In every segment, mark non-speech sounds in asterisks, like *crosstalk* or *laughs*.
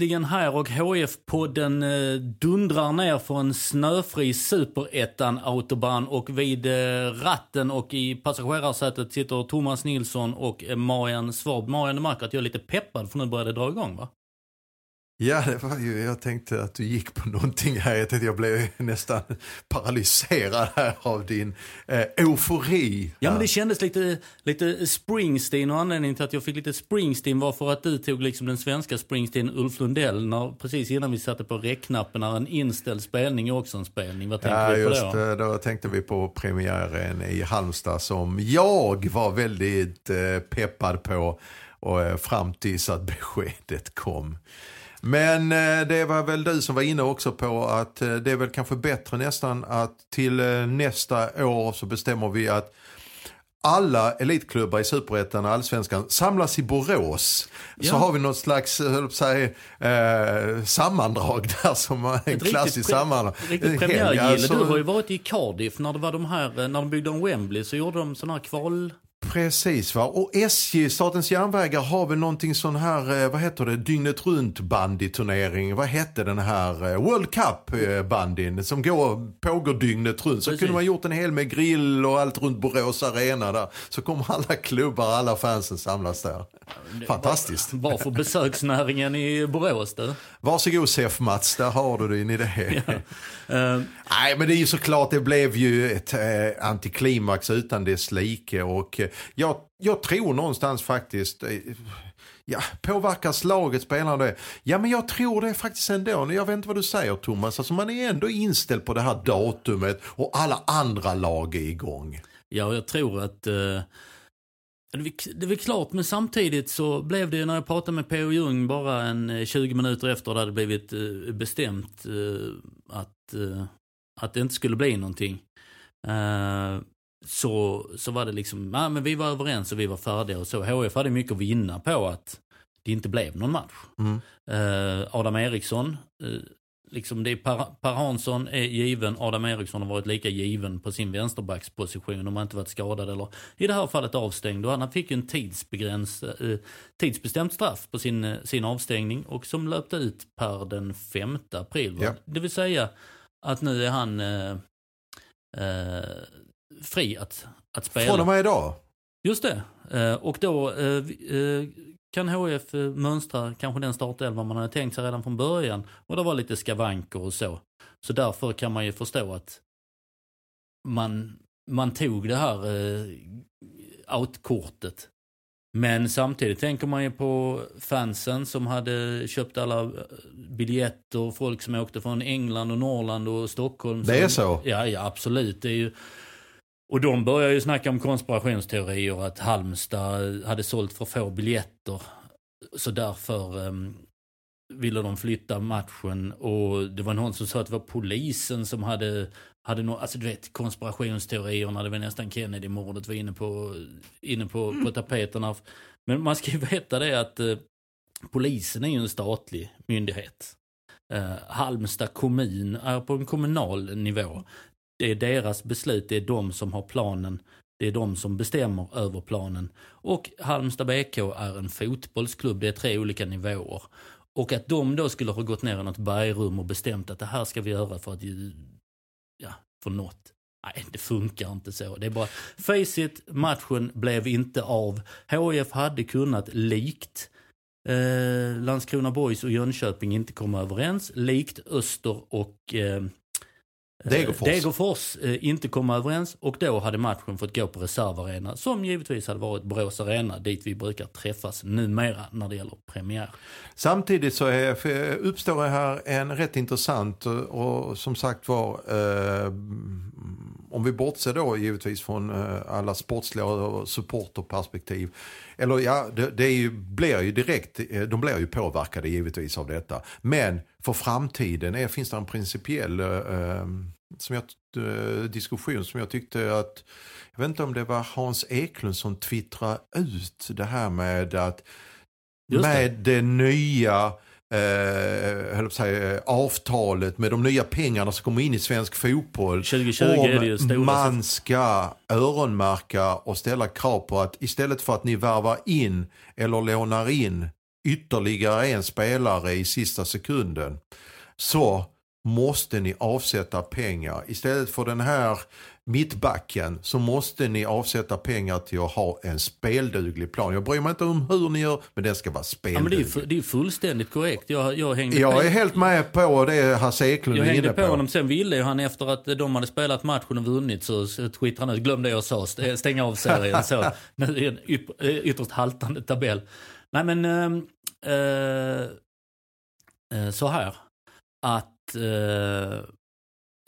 äntligen här och HF-podden eh, dundrar ner från snöfri superettan-autobahn och vid eh, ratten och i passagerarsätet sitter Thomas Nilsson och eh, Marian Svab. Marian, du märker att jag är lite peppad för nu börjar det dra igång va? Ja, det var ju, jag tänkte att du gick på någonting här. Jag tänkte jag blev nästan paralyserad här av din eh, eufori. Ja, men det kändes lite, lite Springsteen och anledningen till att jag fick lite Springsteen var för att du tog liksom den svenska Springsteen Ulf Lundell när, precis innan vi satte på räckknappen när en inställd spelning är också en spelning. Vad tänkte ja, vi på just då? Då tänkte vi på premiären i Halmstad som jag var väldigt eh, peppad på och, eh, fram tills att beskedet kom. Men eh, det var väl du som var inne också på att eh, det är väl kanske bättre nästan att till eh, nästa år så bestämmer vi att alla elitklubbar i Superettan och Allsvenskan samlas i Borås. Ja. Så har vi något slags säga, eh, sammandrag där som är en klassisk riktigt pre- sammandrag. Riktigt premiärgille. alltså. Du har ju varit i Cardiff när det var de här, när de byggde om Wembley så gjorde de sådana här kval... Precis va. Och SJ, Statens järnvägar, har väl någonting sån här, eh, vad heter det, dygnet runt bandyturnering. Vad hette den här, eh, World Cup eh, bandyn som går, pågår dygnet runt. Så Precis. kunde man gjort en hel med grill och allt runt Borås arena där. Så kommer alla klubbar, alla fansen samlas där. Fantastiskt. Var för besöksnäringen i Borås du. Varsågod Sef Mats, där har du din idé. *laughs* Eh, *laughs* Nej men det är ju såklart, det blev ju ett eh, antiklimax utan dess like och jag, jag tror någonstans faktiskt, eh, ja påverkas laget spelarna det? Ja men jag tror det faktiskt ändå, jag vet inte vad du säger Thomas, alltså man är ändå inställd på det här datumet och alla andra lag är igång. Ja, jag tror att eh, det, är, väl- klart, men samtidigt så blev det när jag pratade med P.O. Jung bara en eh, 20 minuter efter det hade blivit eh, bestämt eh, att, eh, att det inte skulle bli någonting. Eh, så, så var det liksom, ja, men vi var överens och vi var färdiga och så. HF hade mycket att vinna på att det inte blev någon match. Mm. Eh, Adam Eriksson, eh, liksom det är per, per Hansson är given, Adam Eriksson har varit lika given på sin vänsterbacksposition om han inte varit skadad eller i det här fallet avstängd. Och han fick ju en tidsbegräns, eh, tidsbestämt straff på sin, eh, sin avstängning och som löpte ut per den 5 april. Ja. Det vill säga att nu är han eh, eh, fri att, att spela. Från och med idag. Just det. Eh, och då eh, eh, kan HF mönstra kanske den startelva man hade tänkt sig redan från början. Och det var lite skavanker och så. Så därför kan man ju förstå att man, man tog det här outkortet. Men samtidigt tänker man ju på fansen som hade köpt alla biljetter, folk som åkte från England och Norrland och Stockholm. Det är så? Ja, ja absolut. Det är ju, och de börjar ju snacka om konspirationsteorier att Halmstad hade sålt för få biljetter. Så därför um, ville de flytta matchen och det var någon som sa att det var polisen som hade, hade no, alltså du vet konspirationsteorierna, det var nästan Kennedy-mordet var inne på, inne på, på tapeterna. Men man ska ju *laughs* veta det att eh, polisen är ju en statlig myndighet. Eh, Halmstad kommun är på en kommunal nivå. Det är deras beslut, det är de som har planen. Det är de som bestämmer över planen. Och Halmstad BK är en fotbollsklubb, det är tre olika nivåer. Och att de då skulle ha gått ner i något bergrum och bestämt att det här ska vi göra för att, ja, för något. Nej, det funkar inte så. Det är bara, face it, matchen blev inte av. HIF hade kunnat likt eh, Landskrona Boys och Jönköping inte komma överens. Likt Öster och eh, Degerfors. Degerfors eh, inte komma överens och då hade matchen fått gå på reservarena som givetvis hade varit Borås Arena dit vi brukar träffas numera när det gäller premiär. Samtidigt så är, uppstår här en rätt intressant och, och som sagt var, eh, om vi bortser då givetvis från eh, alla sportsliga och supporterperspektiv. Eller ja, det, det är ju, blir ju direkt, eh, de blir ju påverkade givetvis av detta. Men för framtiden är, finns det en principiell eh, som jag, eh, diskussion som jag tyckte att, jag vet inte om det var Hans Eklund som twittrade ut det här med att Just det. med det nya eh, höll säga, avtalet med de nya pengarna som kommer in i svensk fotboll. 2020 om man ska öronmärka och ställa krav på att istället för att ni värvar in eller lånar in ytterligare en spelare i sista sekunden så måste ni avsätta pengar. Istället för den här mittbacken så måste ni avsätta pengar till att ha en spelduglig plan. Jag bryr mig inte om hur ni gör, men den ska vara Ja, men det, är, spelduglig. fu- det är fullständigt korrekt. Jag, jag hängde på, Jag är helt med på det Hasse Eklund jag är hängde inne på på. honom. Sen ville ju han efter att de hade spelat matchen och vunnit så twittrade han ut, glöm det jag sa, st- stänga av serien. *laughs* så, nu är en yp- eh, ytterst haltande tabell. Nej men, eh, eh, så här. Att eh,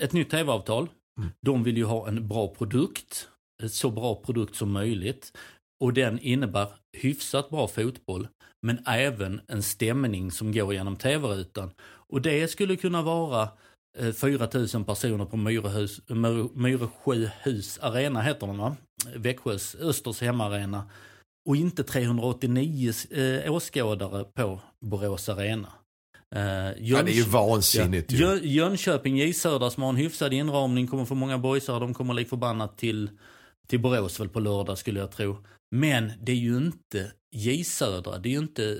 ett nytt tv-avtal, Mm. de vill ju ha en bra produkt, en så bra produkt som möjligt. Och den innebär hyfsat bra fotboll, men även en stämning som går genom tv-rutan. Och det skulle kunna vara eh, 4000 personer på Myrehus, Myresjöhus arena, heter den va? Växjös, Östers hemmaarena. Och inte 389 eh, åskådare på Borås arena. Eh, Ja, det är ju vansinnigt ju. Jö- Jönköping, J Södra som har en hyfsad inramning kommer få många boysar. De kommer lik förbannat till, till Borås väl på lördag skulle jag tro. Men det är ju inte J Södra, det är ju inte eh,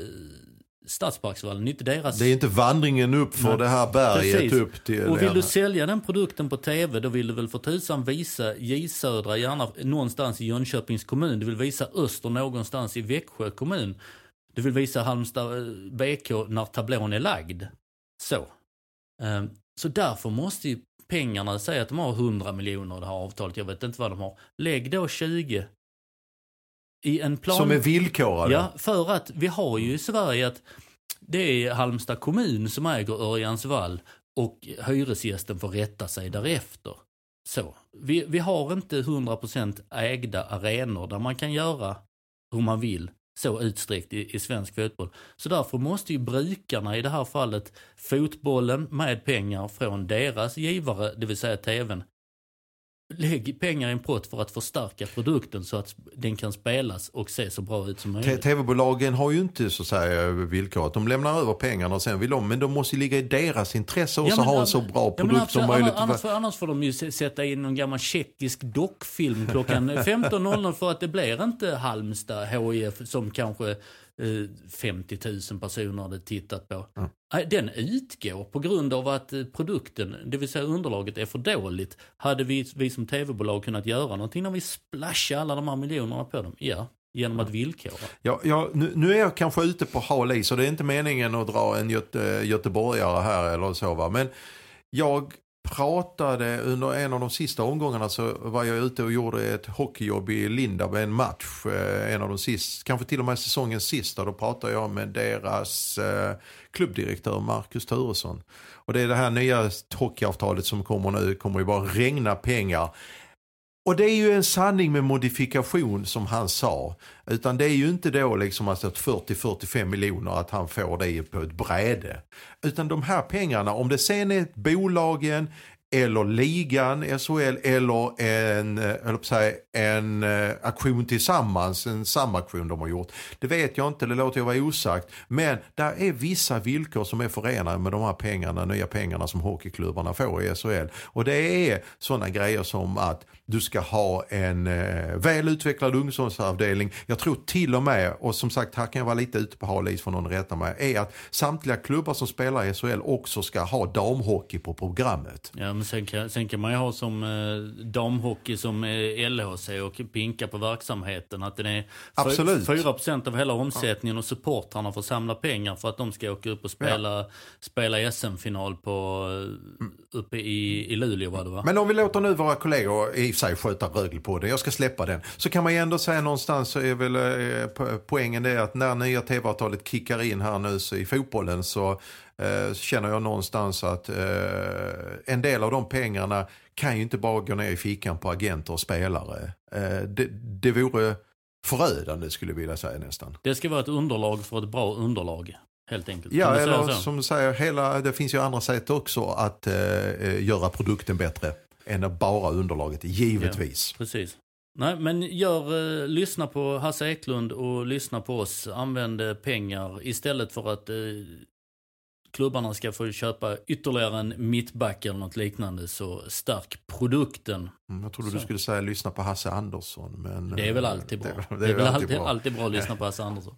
Stadsparksvallen, det är inte deras... Det är inte vandringen upp för Nej. det här berget Precis. upp till... Och vill ja. du sälja den produkten på tv då vill du väl för tusan visa J Södra, gärna någonstans i Jönköpings kommun. Du vill visa Öster någonstans i Växjö kommun. Du vill visa Halmstad eh, BK när tablån är lagd. Så. Ehm, Så därför måste ju pengarna, säga att de har 100 miljoner det här avtalet, jag vet inte vad de har. Lägg då 20 i en plan. Som är villkorade. Ja, för att vi har ju i Sverige att det är Halmstad kommun som äger Örjansvall och hyresgästen får rätta sig därefter. Så. Vi, vi har inte 100% ägda arenor där man kan göra hur man vill så utsträckt i, i svensk fotboll. Så därför måste ju brukarna i det här fallet, fotbollen med pengar från deras givare, det vill säga tvn, lägg pengar i en pott för att förstärka produkten så att den kan spelas och se så bra ut som möjligt. TV-bolagen har ju inte så att säga villkorat. De lämnar över pengarna och sen vill de, men de måste ligga i deras intresse också men- ha en så bra Ja, produkt absolut, som möjligt. Annars, får- annars får de ju sätta in någon gammal tjeckisk dockfilm klockan *laughs* 15.00 för att det blir inte Halmstad HIF som kanske eh, 50 000 personer hade tittat på. Nej, Den utgår på grund av att eh, produkten, det vill säga underlaget, är för dåligt. Hade vi, vi som tv-bolag kunnat göra någonting när vi splashar alla de här miljonerna på dem? Ja, genom att villkora. Ja, ja, nu, nu är jag kanske ute på hal och det är inte meningen att dra en göte, göteborgare här eller så va. Men jag pratade under en av de sista omgångarna så var jag ute och gjorde ett hockeyjobb i Linda med en match. Eh, en av de sista, kanske till och med säsongens sista. Då pratade jag med deras eh, klubbdirektör Marcus Turesson. Och det är det här nya hockeyavtalet som kommer nu, kommer ju bara regna pengar. Och det är ju en sanning med modifikation som han sa. Utan det är ju inte då liksom alltså 40-45 miljoner att han får det på ett bräde. Utan de här pengarna, om det sen är bolagen eller ligan, SHL eller en, eh, säga, en eh, aktion tillsammans, en samaktion de har gjort. Det vet jag inte, det låter jag vara osagt. Men där är vissa villkor som är förenade med de här pengarna, nya pengarna som hockeyklubbarna får i SHL. Och det är sådana grejer som att du ska ha en eh, väl utvecklad ungdomsavdelning. Jag tror till och med, och som sagt här kan jag vara lite ute på hal is för någon rätta mig, är att samtliga klubbar som spelar i SHL också ska ha damhockey på programmet. Ja, men sen kan, sen kan man ju ha som eh, damhockey som eh, LHC och pinka på verksamheten. Att den är Absolut. 4% av hela omsättningen och supportrarna får samla pengar för att de ska åka upp och spela, spela SM-final på eh, uppe i, i Luleå var det va? Men om vi låter nu våra kollegor i sig sköta Rögle-podden, jag ska släppa den. Så kan man ju ändå säga någonstans så är väl eh, po- poängen det att när nya tv-avtalet kickar in här nu så i fotbollen så eh, känner jag någonstans att eh, en del av de pengarna kan ju inte bara gå ner i fickan på agenter och spelare. Eh, det, det vore förödande skulle jag vilja säga nästan. Det ska vara ett underlag för ett bra underlag. Helt enkelt. Ja, eller så? som du säger, hela, det finns ju andra sätt också att eh, eh, göra produkten bättre än bara underlaget, givetvis. Precis. Nej, men gör, eh, lyssna på Hasse Eklund och lyssna på oss. Använd eh, pengar istället för att eh, klubbarna ska få köpa ytterligare en mittback eller något liknande. Så stärk produkten. Mm, jag trodde Så. du skulle säga lyssna på Hasse Andersson. Men, Det är väl eh, alltid bra. Det, Det, är väl alltid, alltid bra att lyssna på *laughs* Hasse Andersson.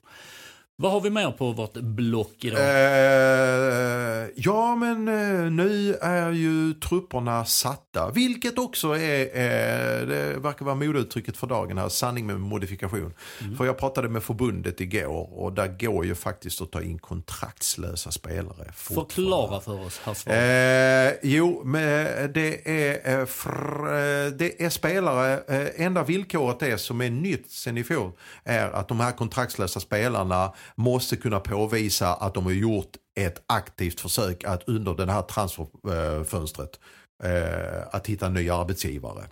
Vad har vi mer på vårt block idag? Eh, ja, men eh, nu är ju trupperna satta. Vilket också är, eh, det verkar vara modeuttrycket för dagen här, sanning med modifikation. Mm. För jag pratade med förbundet igår och där går ju faktiskt att ta in kontraktslösa spelare. Förklara för oss, herr Svahn. Eh, jo, men det är, eh, fr, eh, det är spelare, eh, enda villkoret är som är nytt sen i fjol är att de här kontraktslösa spelarna måste kunna påvisa att de har gjort ett aktivt försök att under det här transferfönstret eh, att hitta en ny arbetsgivare.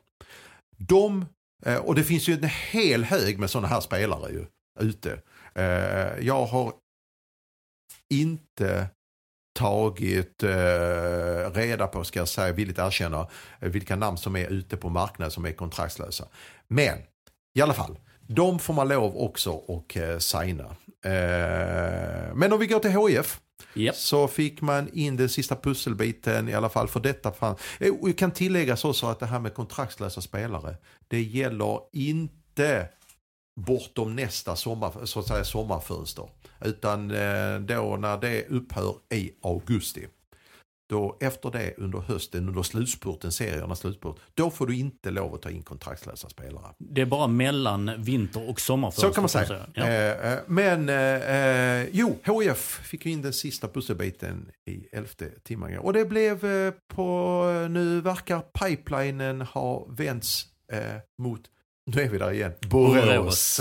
De, eh, och det finns ju en hel hög med sådana här spelare ju ute. Eh, jag har inte tagit eh, reda på, ska jag säga, villigt erkänna, vilka namn som är ute på marknaden som är kontraktslösa. Men i alla fall, de får man lov också att eh, signa. Eh, men om vi går till HIF Japp. så fick man in den sista pusselbiten i alla fall för detta. Fan. Eh, Jag kan tillägga så, så att det här med kontraktslösa spelare, det gäller inte bortom nästa sommar, så att säga, sommarfönster. Utan eh, då när det upphör i augusti. Då efter det under hösten, under slutspurten, seriernas slutspurt, då får du inte lov att ta in kontraktslösa spelare. Det är bara mellan vinter och sommarfönster. Så kan man säga. Ja. Eh, eh, men eh, jo, HIF fick ju in den sista pusselbiten i elfte timmen. Och det blev eh, på, nu verkar pipelinen ha vänts mot, nu är vi där igen, Borås. Borås.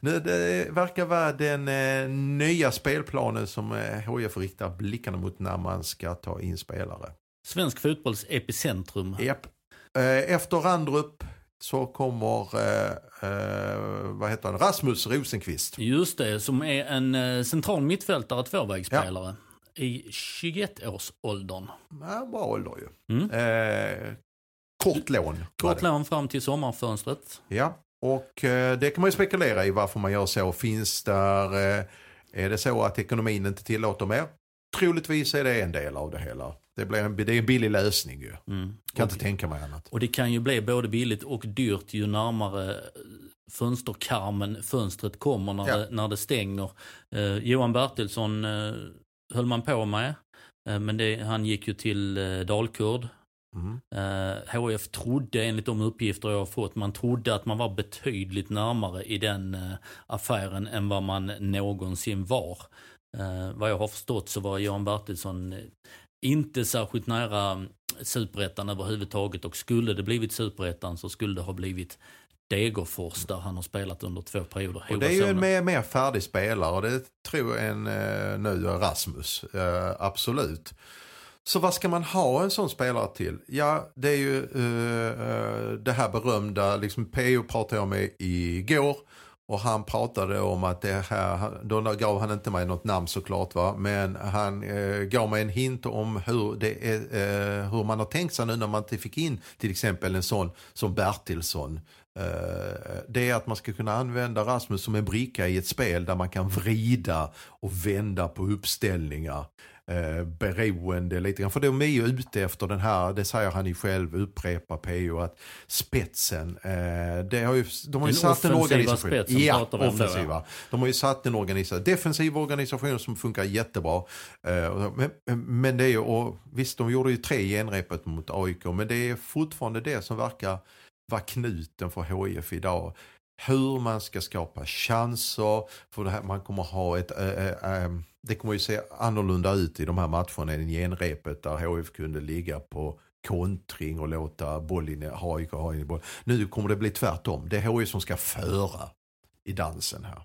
Nu, det verkar vara den eh, nya spelplanen som eh, HIF riktar blickarna mot när man ska ta in spelare. Svensk fotbolls epicentrum. Japp. Eh, Efter Randrup så kommer eh, eh, vad heter han? Rasmus Rosenqvist. Just det, som är en eh, central mittfältare, tvåvägsspelare. I 21-årsåldern. Ja, bra ålder ju. Mm. Eh, kort lån. Kort lån fram till sommarfönstret. Ja, och eh, det kan man ju spekulera i varför man gör så. Finns där, eh, är det så att ekonomin inte tillåter mer? Troligtvis är det en del av det hela. Det, blir en, det är en billig lösning ju. Mm. Kan och, inte tänka mig annat. och det kan ju bli både billigt och dyrt ju närmare fönsterkarmen fönstret kommer när, Ja. det, när det stänger. Eh, Johan Bertilsson eh, höll man på med. Eh, men det, han gick ju till eh, Dalkurd. Mm. Eh, HF trodde enligt de uppgifter jag har fått, man trodde att man var betydligt närmare i den eh, affären än vad man någonsin var. Eh, vad jag har förstått så var Johan Bertilsson inte särskilt nära mm, superettan överhuvudtaget och skulle det blivit superettan så skulle det ha blivit Degerfors där han har spelat under två perioder. Och det är ju en mer, mer färdig spelare och det tror jag en, eh, nu Rasmus. Eh, absolut. Så vad ska man ha en sån spelare till? Ja, det är ju eh, eh det här berömda, liksom PO pratade jag med igår. Och han pratade om att det här, då gav han inte mig något namn såklart va, men han eh, gav mig en hint om hur, det är, eh, hur man har tänkt sig nu när man inte fick in till exempel en sån som Bertilsson. Eh, det är att man ska kunna använda Rasmus som en bricka i ett spel där man kan vrida och vända på uppställningar eh, beroende lite grann. För de är ju ute efter den här, det säger han ju själv, upprepar PO, att spetsen, eh, det har ju, de har ju Den satt en offensiva organisation. spetsen ja, om då, ja. offensiva. De har ju satt en organisation, defensiv organisation som funkar jättebra. Eh, men, men det är ju, och visst de gjorde ju tre genrepet mot AIK, men det är fortfarande det som verkar vara knuten för HIF idag hur man ska skapa chanser. För det här, man kommer ha ett, äh, äh, det kommer ju se annorlunda ut i de här matcherna än genrepet där HIF kunde ligga på kontring och låta bollen ha ha in i boll. Nu kommer det bli tvärtom. Det är HIF som ska föra i dansen här.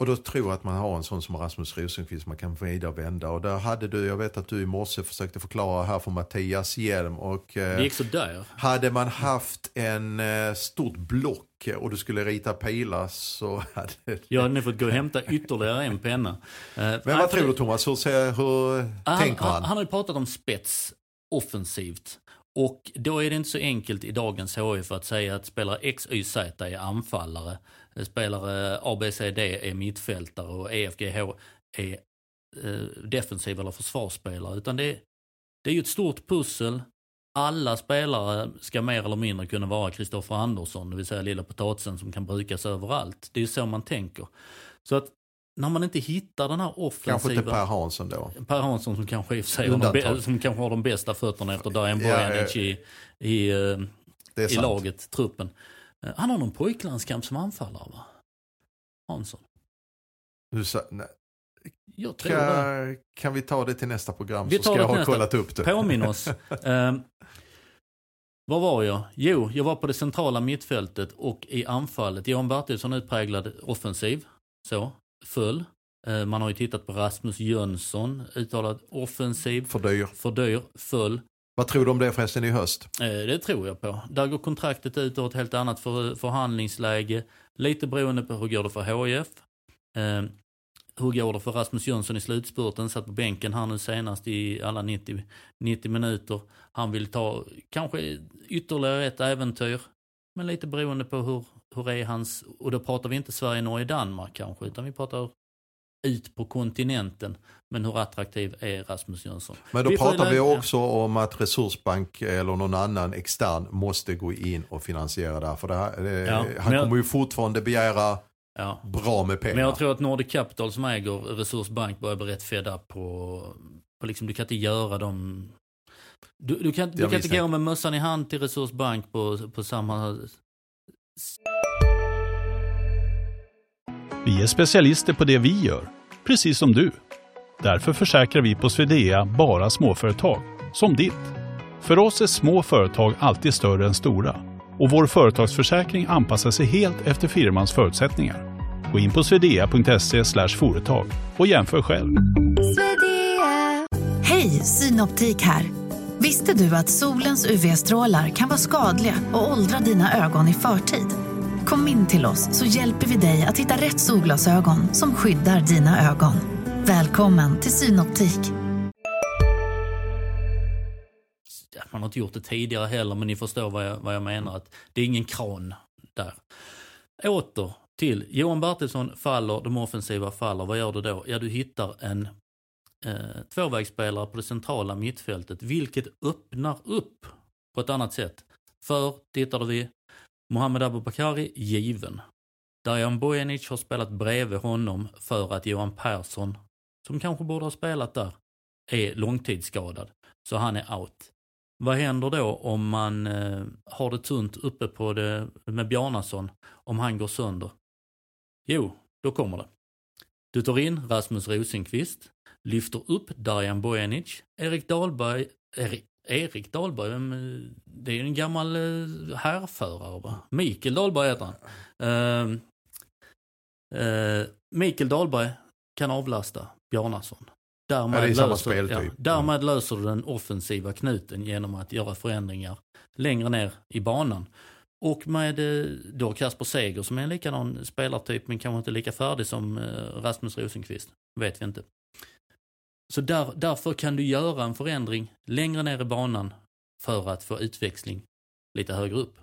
Och då tror jag att man har en sån som Rasmus Rosenqvist man kan vrida och vända. Och där hade du, jag vet att du i morse försökte förklara här för Mattias Hjelm. Och, eh, Det gick sådär. hade man haft en eh, stort block och du skulle rita pilar så *laughs* hade. Jag hade nu fått gå och hämta ytterligare en penna. Eh, Men vad tror du Thomas? Hur, ser, hur han, tänker han? han? Han har ju pratat om spets offensivt. Och då är det inte så enkelt i dagens HIF att säga att spelare X, Y, Z är anfallare. Spelare A, B, C, D är mittfältare och E, F, G, H är eh, defensiv eller försvarsspelare. Utan det, det är ju ett stort pussel. Alla spelare ska mer eller mindre kunna vara Kristoffer Andersson, det vill säga lilla potatisen som kan brukas överallt. Det är ju så man tänker. Så att när man inte hittar den här offensiva... Kanske inte Per Hansson då. Per Hansson som kanske i sig de, som kanske har de bästa fötterna efter Darijan Ja, Bojanic i, i, eh, i sant. laget, truppen. Eh, Han har någon pojklandskamp som anfallare va? Hansson. Du sa, nej, Jag tror det. kan, kan vi ta det till nästa program Vi så ska jag ha nästa. kollat upp det. Påminn oss. *laughs* Eh, var var jag? Jo, jag var på det centrala mittfältet och i anfallet. Johan Bertilsson utpräglad offensiv. Så, full. Eh, man har ju tittat på Rasmus Jönsson, uttalad offensiv. För dyr. För dyr, full. Vad tror du om det förresten i höst? Eh, det tror jag på. Där går kontraktet ut och ett helt annat för, förhandlingsläge. Lite beroende på hur går det för HIF. Eh, hur går det för Rasmus Jönsson i slutspurten? Satt på bänken här nu senast i alla 90, 90 minuter. Han vill ta kanske ytterligare ett äventyr. Men lite beroende på hur, hur är hans, och då pratar vi inte Sverige, Norge, Danmark kanske, utan vi pratar ut på kontinenten. Men hur attraktiv är Rasmus Jönsson? Men då Vi pratar vi också om att Resursbank eller någon annan extern måste gå in och finansiera det här. För det här, eh, Ja, han jag- kommer ju fortfarande begära Ja. bra med pengar. Men jag tror att Nordic Capital som äger Resursbank börjar bli rätt fed up på, på liksom, du kan inte göra dem... Du, du kan, du kan inte gå med mössan i hand till Resursbank på, på samma... Vi är specialister på det vi gör, precis som du. Därför försäkrar vi på Swedea bara småföretag, som ditt. För oss är små företag alltid större än stora och vår företagsförsäkring anpassar sig helt efter firmans förutsättningar. Gå in på swedea.se företag och jämför själv. Hej, Synoptik här. Visste du att solens UV-strålar kan vara skadliga och åldra dina ögon i förtid? Kom in till oss så hjälper vi dig att hitta rätt solglasögon som skyddar dina ögon. Välkommen till Synoptik. Man har inte gjort det tidigare heller, men ni förstår vad jag, vad jag menar. att Det är ingen kran där. Åter till Johan Bertilsson faller, de offensiva faller. Vad gör du då? Ja, du hittar en eh, tvåvägsspelare på det centrala mittfältet, vilket öppnar upp på ett annat sätt. För, tittar vi, Mohamed Abubakari, given. Darijan Bojanic har spelat bredvid honom för att Johan Persson, som kanske borde ha spelat där, är långtidsskadad. Så han är out. Vad händer då om man eh, har det tunt uppe på det med Bjarnason, om han går sönder? Jo, då kommer det. Du tar in Rasmus Rosenqvist, lyfter upp Darjan Bojanic, Erik Dahlberg, Erik, Erik Dahlberg, eh, det är ju en gammal eh, härförare va? Mikael Dahlberg heter han. Eh, eh, Mikael Dahlberg kan avlasta Bjarnason. Därmed, Ja, det är samma löser, ja, därmed löser du den offensiva knuten genom att göra förändringar längre ner i banan. Och med då Kasper Seger som är en likadan spelartyp men kanske inte lika färdig som Rasmus Rosenqvist. Vet vi inte. Så där, därför kan du göra en förändring längre ner i banan för att få utväxling lite högre upp.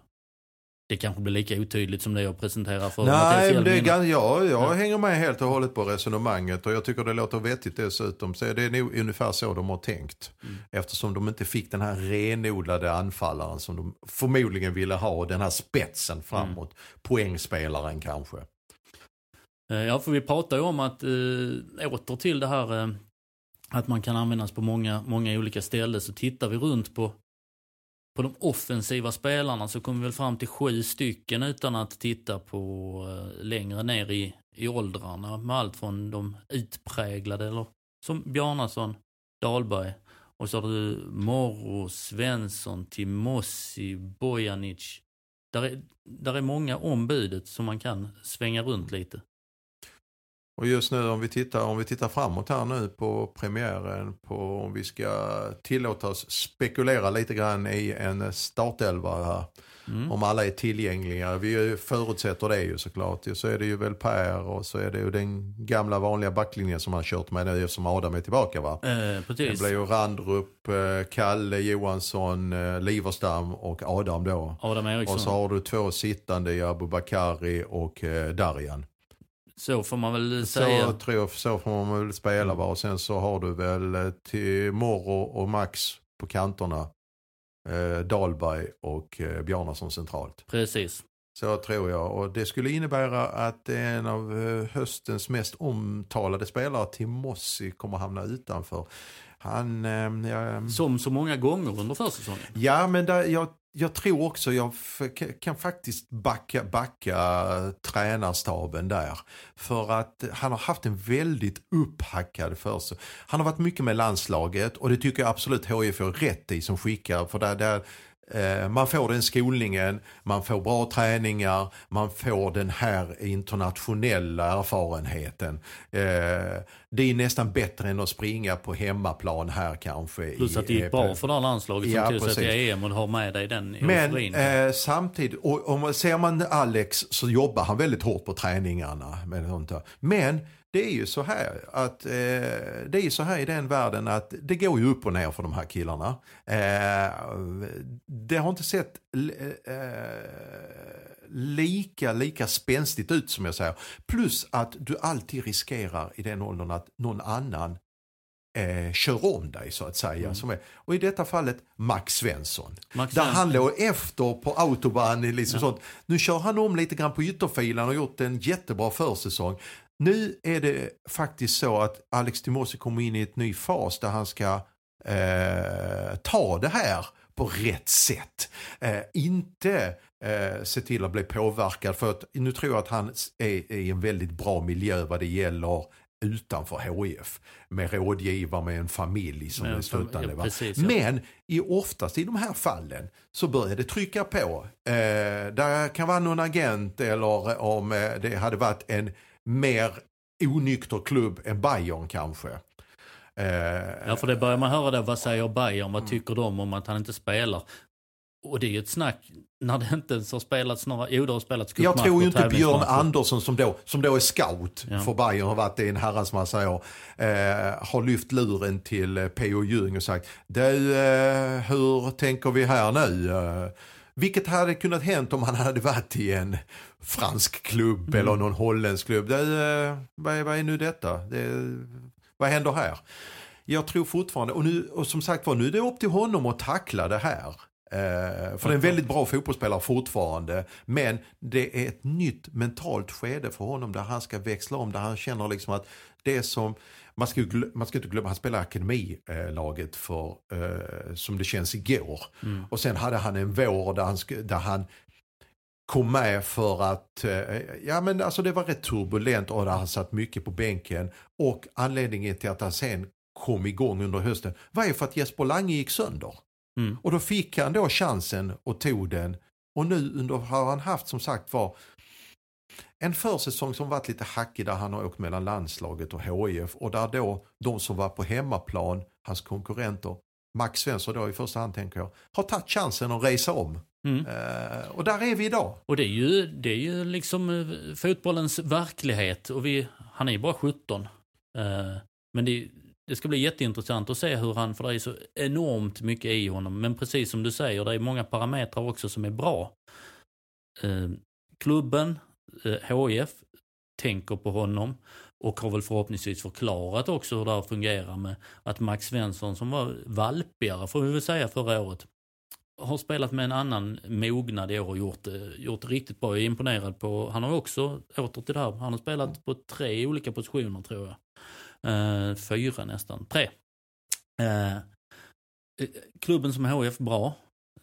det kanske blir lika otydligt som det jag presenterar för Nej, men det är, jag Ja. hänger med helt och hållet på resonemanget och jag tycker det låter vettigt dessutom. Så det är nog ungefär så de har tänkt. Mm. Eftersom de inte fick den här renodlade anfallaren som de förmodligen ville ha. Den här spetsen framåt. Poängspelaren kanske. Eh, Ja, för vi pratar ju om att, eh, åter till det här eh, att man kan användas på många, många olika ställen. Så tittar vi runt på, på de offensiva spelarna så kommer vi väl fram till sju stycken utan att titta på eh, längre ner i, i åldrarna. Med allt från de utpräglade, eller som Bjarnason, Dahlberg. Och så har du Morro, Svensson, Timossi, Bojanic. Där är, där är många ombudet som man kan svänga runt lite. Och just nu om vi tittar, om vi tittar framåt här nu på premiären. På om vi ska tillåta oss spekulera lite grann i en startelva här. Mm. Om alla är tillgängliga. Vi förutsätter det ju såklart. Så är det ju väl Per och så är det ju den gamla vanliga backlinjen som han kört med nu eftersom Adam är tillbaka va. Eh, Det precis. blir ju Randrup, eh, Kalle Johansson, eh, Liverstam och Adam då. Adam Eriksson. Och så har du två sittande i Abubakari och eh, Darjan. Så får man väl Så, säga. tror jag, så får man väl spela va. Och sen så har du väl eh, till Morro och Max på kanterna. Eh, Dahlberg och eh, Bjarnason centralt. Precis. Så tror jag. Och det skulle innebära att en av eh, höstens mest omtalade spelare, Timossi, kommer hamna utanför. Han, eh, ja, Som så många gånger under försäsongen. ja men där, jag, jag tror också jag kan faktiskt backa, backa tränarstaben där. För att han har haft en väldigt upphackad för sig. Han har varit mycket med landslaget och det tycker jag absolut HIF har rätt i som skickar. För där, där man får den skolningen, man får bra träningar, man får den här internationella erfarenheten. Eh, Det är nästan bättre än att springa på hemmaplan här kanske. Plus att det gick eh, bra för det här landslaget som Ja, tog sig till. EM och har med dig den Men eh, samtidigt, och om man ser man Alex så jobbar han väldigt hårt på träningarna. Men det är ju så här att eh, det är ju så här i den världen att det går ju upp och ner för de här killarna. Eh, det har inte sett eh, lika, lika spänstigt ut som jag säger. Plus att du alltid riskerar i den åldern att någon annan eh, kör om dig så att säga. Är, och i detta fallet Max Svensson. Max där Svensson. han låg efter på autobahn. Liksom sånt. Nu kör han om lite grann på ytterfilen och gjort en jättebra försäsong. Nu är det faktiskt så att Alex Timossi kommer in i ett ny fas där han ska eh, ta det här på rätt sätt. Eh, inte eh, se till att bli påverkad för att nu tror jag att han är, i en väldigt bra miljö vad det gäller utanför HIF. Med rådgivare, med en familj som Med en är fam- ja, precis, ja. Men i, oftast i de här fallen så börjar det trycka på. Eh, där kan vara någon agent eller om eh, det hade varit en mer onykter klubb än Bayern kanske. Eh, Ja, för det börjar man höra där. Vad säger Bayern? Mm. Vad tycker de om att han inte spelar? Och det är ju ett snack när det inte ens har spelats några... Jo, det har spelats Jag tror ju inte Björn. Andersson som då, som då är scout Ja. för Bayern har varit det i en herrans massa år. Eh, har lyft luren till P.O. Ljung och sagt du, eh, hur tänker vi här nu? Eh, vilket hade kunnat hänt om han hade varit i en fransk klubb Mm. eller någon holländsk klubb. Det, eh, vad, är, vad är nu detta? Det, vad händer här? Jag tror fortfarande, och, nu, och som sagt var, nu är det upp till honom att tackla det här. Eh, för det är en väldigt bra fotbollsspelare fortfarande. Men det är ett nytt mentalt skede för honom där han ska växla om. Där han känner liksom att det som, man ska, ju man ska inte glömma, han spelar akademilaget för, eh, som det känns igår. Och sen hade han en vår där han, där han kom med för att, eh, ja men alltså det var rätt turbulent och där han satt mycket på bänken. Och anledningen till att han sen kom igång under hösten var ju för att Jesper Lange gick sönder. Mm. Och då fick han då chansen och tog den. Och nu under har han haft som sagt var en försäsong som varit lite hackig där han har åkt mellan landslaget och HIF och där då de som var på hemmaplan, hans konkurrenter, Max Svensson då i första hand tänker jag, har tagit chansen att resa om. Mm. Eh, och där är vi idag. Och det är ju, det är ju liksom eh, fotbollens verklighet. Och vi, han är ju bara 17. Eh, men det, det ska bli jätteintressant att se hur han, för det är så enormt mycket i honom. Men precis som du säger, det är många parametrar också som är bra. Klubben, Eh, HIF, tänker på honom och har väl förhoppningsvis förklarat också hur det här fungerar med att Max Svensson som var valpigare får vi väl säga förra året har spelat med en annan mognad i år och gjort, eh, gjort det riktigt bra. Jag är imponerad på, han har också, åter till det här, han har spelat på tre olika positioner tror jag. Eh, fyra nästan, tre. Eh, eh klubben som HF bra.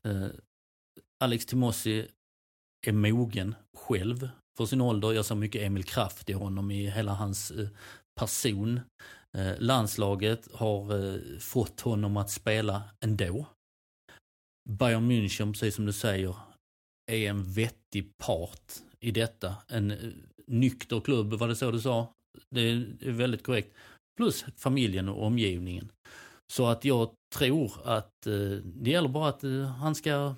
Eh, Alex Timossi är mogen själv för sin ålder. Jag ser mycket Emil Kraft i honom i hela hans eh, person. Eh, landslaget har eh, fått honom att spela ändå. Bayern München, precis som du säger, är en vettig part i detta. En nykter klubb, var det så du sa? Det är väldigt korrekt. Plus familjen och omgivningen. Så att jag tror att det gäller bara att han ska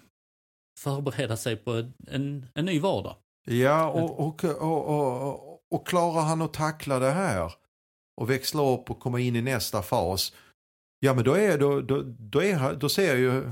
förbereda sig på en, en ny vardag. Ja, och, och, och, och, klarar han att tackla det här och växla upp och komma in i nästa fas. Ja men då, är, då, då, då, är, då ser jag ju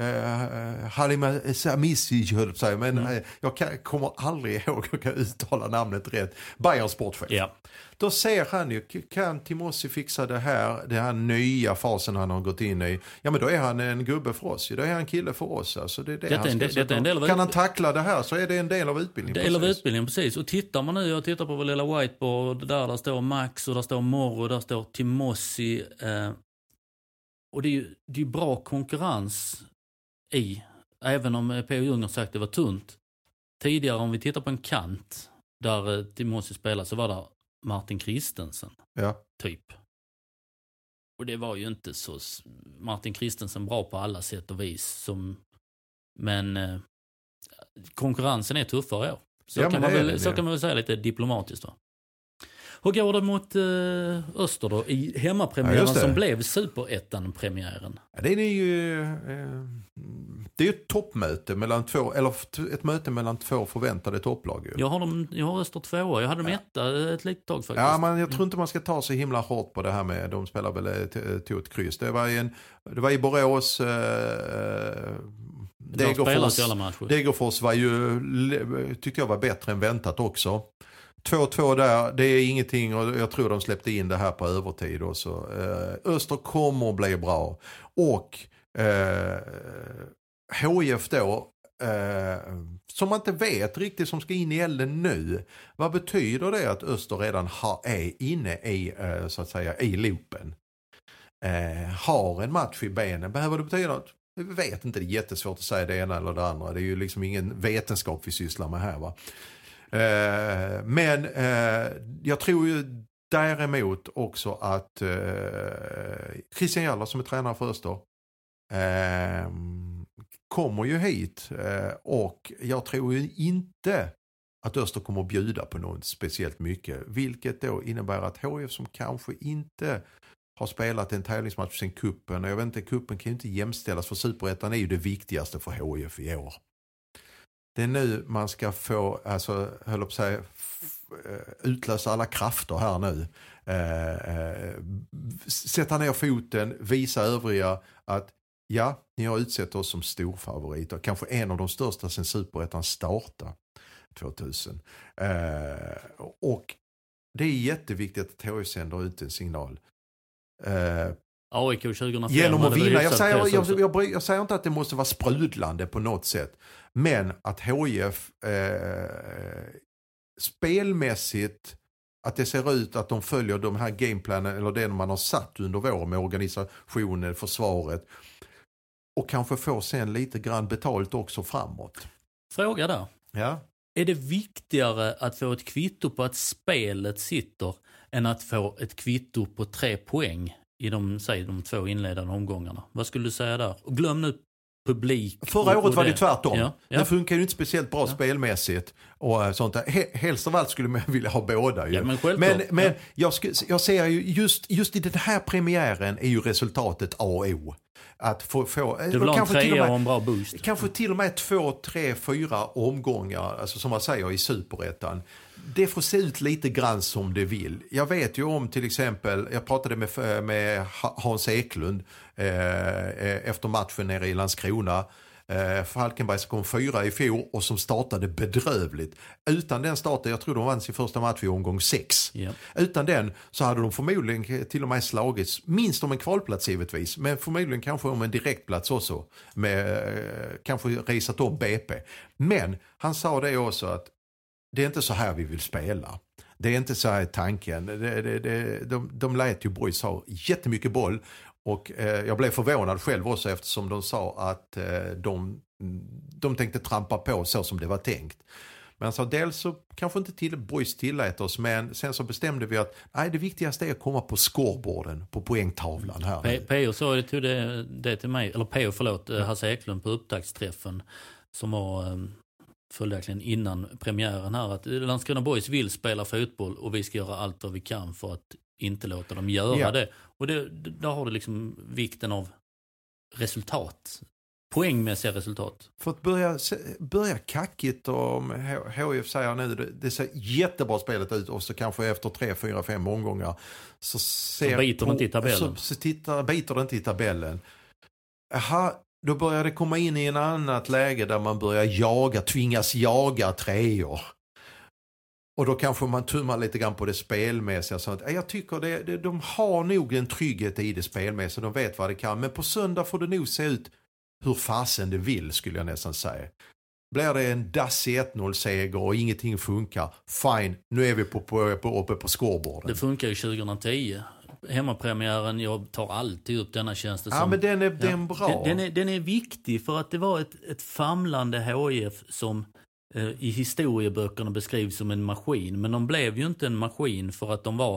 Uh, Halima Samici höll på men mm. uh, jag kan, kommer aldrig *laughs* ihåg hur jag kan uttala namnet rätt. Bayerns sportchef. Ja. Då ser han ju, kan Timossi fixa det här, den här nya fasen han har gått in i. Ja men då är han en gubbe för oss, då är han en kille för oss. Alltså, det är det detta han ska, detta en del av kan han tackla det här så är det en del av utbildningen. Del av utbildningen, precis. Och tittar man nu, jag tittar på vår lilla whiteboard, där, där står Max och där står Morro, där står Timossi. Eh, och det är ju det är bra konkurrens i. Även om P.O. Jung har sagt att det var tunt. Tidigare om vi tittar på en kant där eh, Timossi spelade så var det Martin Kristensen. Ja. Typ. Och det var ju inte så Martin Kristensen bra på alla sätt och vis. Som, men eh, konkurrensen är tuffare i år. Så, ja, kan, man väl, så kan man väl säga lite diplomatiskt. Då. Hur går det mot eh, Öster då i hemmapremiären ja, som blev superettan-premiären? Ja, det är ju eh, det är ett toppmöte mellan två, eller ett möte mellan två förväntade topplag. Ju. Jag har, dem, jag har Öster tvåa, jag hade dem etta ett litet tag faktiskt. Ja, men jag tror inte man ska ta så himla hårt på det här med, de spelar väl eh, tog ett kryss. Det var, en, det var i Borås, eh, Degerfors, Degerfors var ju, tyckte jag var bättre än väntat också. 2-2 där, det är ingenting och jag tror de släppte in det här på övertid. Och så. Eh, Öster kommer att bli bra. Och eh, HIF då, eh, som man inte vet riktigt som ska in i elden nu. Vad betyder det att Öster redan ha, är inne i, eh, så att säga, i loopen? Eh, har en match i benen, behöver det betyda något? vi vet inte, det är jättesvårt att säga det ena eller det andra. Det är ju liksom ingen vetenskap vi sysslar med här. Va? Eh, men eh, jag tror ju däremot också att eh, Christian Jaller som är tränare för Öster ehm, kommer ju hit eh, och jag tror ju inte att Öster kommer att bjuda på något speciellt mycket. Vilket då innebär att HF som kanske inte har spelat en tävlingsmatch sen kuppen och jag vet inte, kuppen kan ju inte jämställas för superettan är ju det viktigaste för HF i år. Det är nu man ska få, alltså, höll på att säga, eh, utlösa alla krafter här nu. Eh, eh, sätta ner foten, visa övriga att ja, ni har utsett oss som storfavoriter. Kanske en av de största sen superettan startade 2000. Eh, och det är jätteviktigt att HIF sänder ut en signal. Eh, AIK 2005 Genom att vinna. Jag säger, jag, jag, jag, säger inte att det måste vara sprudlande på något sätt. Men att HIF eh, spelmässigt att det ser ut att de följer de här gameplanen eller det man har satt under våren med organisationen, försvaret. Och kanske får sen lite grann betalt också framåt. Fråga där. Ja. Är det viktigare att få ett kvitto på att spelet sitter än att få ett kvitto på tre poäng i de, säg, de två inledande omgångarna? Vad skulle du säga där? Och glöm nu publik. Förra året var det tvärtom. Ja, ja. Det funkar ju inte speciellt bra ja. spelmässigt. Och eh, sånt där. Helst av allt skulle man *laughs* vilja ha båda ju. Ja, men men, men jag, jag ser ju just, just i den här premiären är ju resultatet A och O. Att få, få du vill ha en trea och en bra boost. Kanske till och med två, tre, fyra omgångar, alltså som man säger i superettan det får se ut lite grann som det vill. Jag vet ju om till exempel, jag pratade med, med Hans Eklund eh, eh, efter matchen nere i Landskrona. Eh, Falkenberg som kom fyra i fjol och som startade bedrövligt. Utan den starten, jag tror de vann sin första match i omgång sex. Ja. Utan den så hade de förmodligen till och med slagits, minst om en kvalplats givetvis, men förmodligen kanske om en direktplats också. Med eh, kanske risat om BP. Men han sa det också att det är inte så här vi vill spela. Det är inte så här tanken. Det, det, det, de, de lät ju Boys ha jättemycket boll och eh, jag blev förvånad själv också eftersom de sa att eh, de, de tänkte trampa på så som det var tänkt. Men han sa dels så kanske inte till, Boys tillät oss men sen så bestämde vi att nej, det viktigaste är att komma på scoreboarden på poängtavlan här. PO sa det, tog det, det till mig, eller PO förlåt, eh, Hasse Eklund på upptaktsträffen som var eh, följaktligen innan premiären här att Landskrona Boys vill spela fotboll och vi ska göra allt vad vi kan för att inte låta dem göra Ja. det. Och det, där har du liksom vikten av resultat. Poängmässiga resultat. För att börja, börja kackigt och om HIF säger nu det, det ser jättebra spelet ut och så kanske efter tre, fyra, fem omgångar så, ser biter det inte i tabellen. Så, så tittar, biter det inte i tabellen. Aha, då börjar det komma in i en annat läge där man börjar jaga, tvingas jaga treor. Och då kanske man tummar lite grann på det spelmässiga. Så att, jag tycker det, det, de har nog en trygghet i det spelmässiga. De vet vad det kan. Men på söndag får det nog se ut hur fasen det vill skulle jag nästan säga. Blir det en dassig 1-0-seger och ingenting funkar, fine, nu är vi på, på, på, uppe på scoreboarden. Det funkar ju 2010. Hemmapremiären, jag tar alltid upp denna tjänst Ja men den är, den bra. Den, den, är, den är viktig för att det var ett, ett famlande HIF som i historieböckerna beskrivs som en maskin. Men de blev ju inte en maskin för att de var...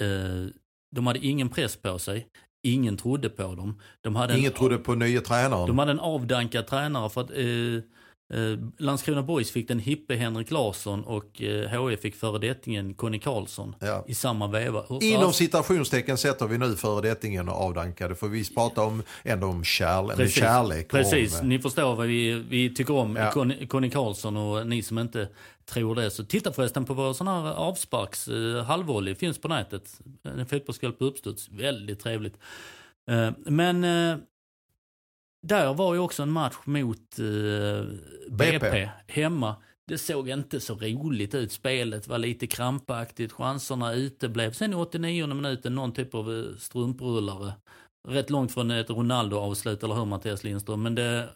Eh, de hade ingen press på sig. Ingen trodde på dem. De hade Ingen en, trodde på nya tränaren. de hade en avdankad tränare för att eh, eh, Landskrona Boys fick den hippe Henrik Larsson och eh, HIF fick föredettingen Conny Karlsson Ja. i samma veva. Inom citationstecken sätter vi nu föredettingen och avdankade. För vi pratar om, ändå om kärle, Precis, kärlek. precis. Om, ni förstår vad vi, vi tycker om Ja. Conny, Conny Karlsson och ni som inte tror det. Så titta förresten på vår sån här avsparks eh, halvvolley, finns på nätet. En fotbollskväll på uppstuds, väldigt trevligt. Eh, men eh, där var ju också en match mot eh, BP, BP. hemma. Det såg inte så roligt ut. Spelet var lite krampaktigt, chanserna uteblev. Sen i 89 minuten någon typ av eh, strumprullare. Rätt långt från ett Ronaldo-avslut, eller hur Mattias Lindström? Men det,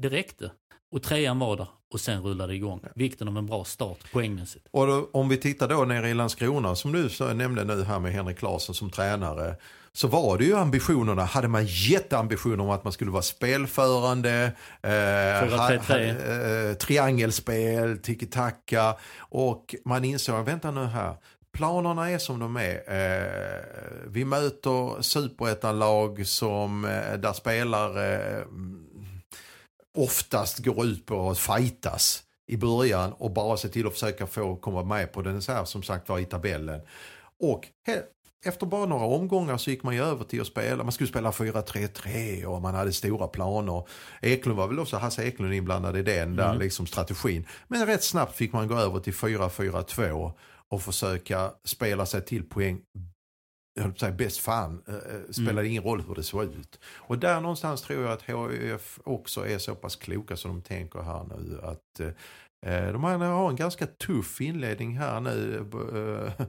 det räckte. Och trean var där och sen rullade det igång. Vikten av en bra start poängmässigt. Och då, om vi tittar då nere i Landskrona som du nämnde nu här med Henrik Larsson som tränare. Så var det ju ambitionerna, hade man jätteambitioner om att man skulle vara spelförande, eh, 4-3-3. eh, triangelspel, tiki-taka och man insåg, vänta nu här, planerna är som de är. Eh, vi möter superettanlag som, eh, där spelare eh, oftast går ut på att fightas i början och bara se till att försöka få komma med på den så här som sagt var i tabellen. Och efter bara några omgångar så gick man ju över till att spela, man skulle spela 4-3-3 och man hade stora planer. Eklund var väl också, Hasse Eklund inblandad i den där liksom strategin. Men rätt snabbt fick man gå över till 4-4-2 och försöka spela sig till poäng jag höll på att säga bäst fan, eh, eh, spelade ingen roll hur det såg ut. Och där någonstans tror jag att HIF också är så pass kloka som de tänker här nu att eh, de har en ganska tuff inledning här nu. Eh,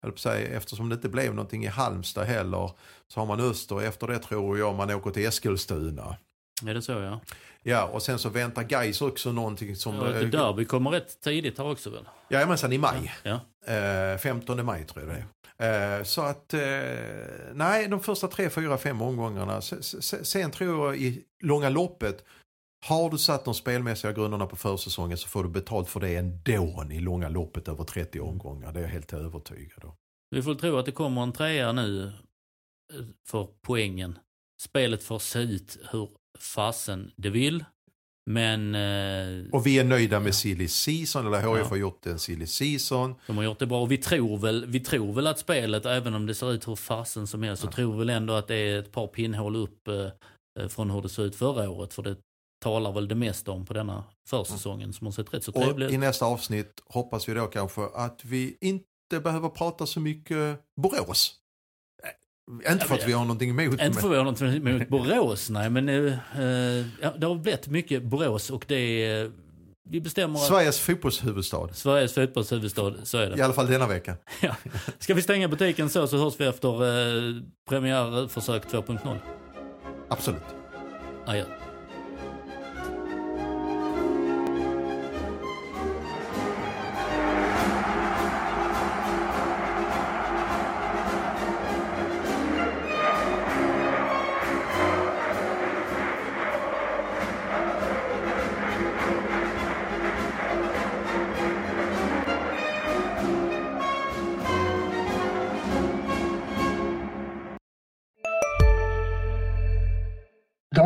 *laughs* att säga, eftersom det inte blev någonting i Halmstad heller så har man Öster efter det tror jag man åker till Eskilstuna. Är det så ja? Ja och sen så väntar Gais också någonting som... ja eh, derby kommer rätt tidigt här också väl? Jajamensan i maj. Ja. Eh, 15 maj tror jag det är. Eh, så att, eh, nej de första tre, fyra, fem omgångarna. Se- se- Sen tror jag i långa loppet, har du satt de spelmässiga grunderna på försäsongen så får du betalt för det ändå i långa loppet över 30 omgångar. Det är jag helt övertygad om. Vi får tro att det kommer en trea nu eh, för poängen. Spelet får se ut hur fasen det vill. Men eh, Och vi är nöjda med silly season, eller HIF Ja. har gjort en silly season. de har gjort det bra. Och vi tror, väl, vi tror väl att spelet, även om det ser ut hur fasen som helst, så tror vi väl ändå att det är ett par pinnhål upp eh, eh, från hur det såg ut förra året. För det talar väl det mesta om på denna försäsongen som har sett rätt så trevlig i ut. nästa avsnitt hoppas vi då kanske att vi inte behöver prata så mycket Borås. Inte för att vi har någonting emot Inte för att vi har något emot Borås, nej. Men eh, ja, det har blivit mycket Borås och det är... Vi bestämmer att Sveriges fotbollshuvudstad. Sveriges fotbollshuvudstad, så är det. I alla fall denna vecka. *laughs* Ja. Ska vi stänga butiken så, så hörs vi efter eh, premiärförsök 2.0. Absolut. Adjö.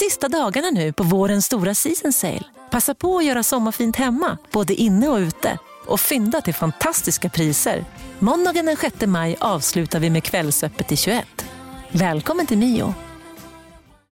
Sista dagarna nu på vårens stora season sale. Passa på att göra sommarfint hemma, både inne och ute. Och fynda till fantastiska priser. Måndagen den 6 maj avslutar vi med Kvällsöppet i 21. Välkommen till Mio.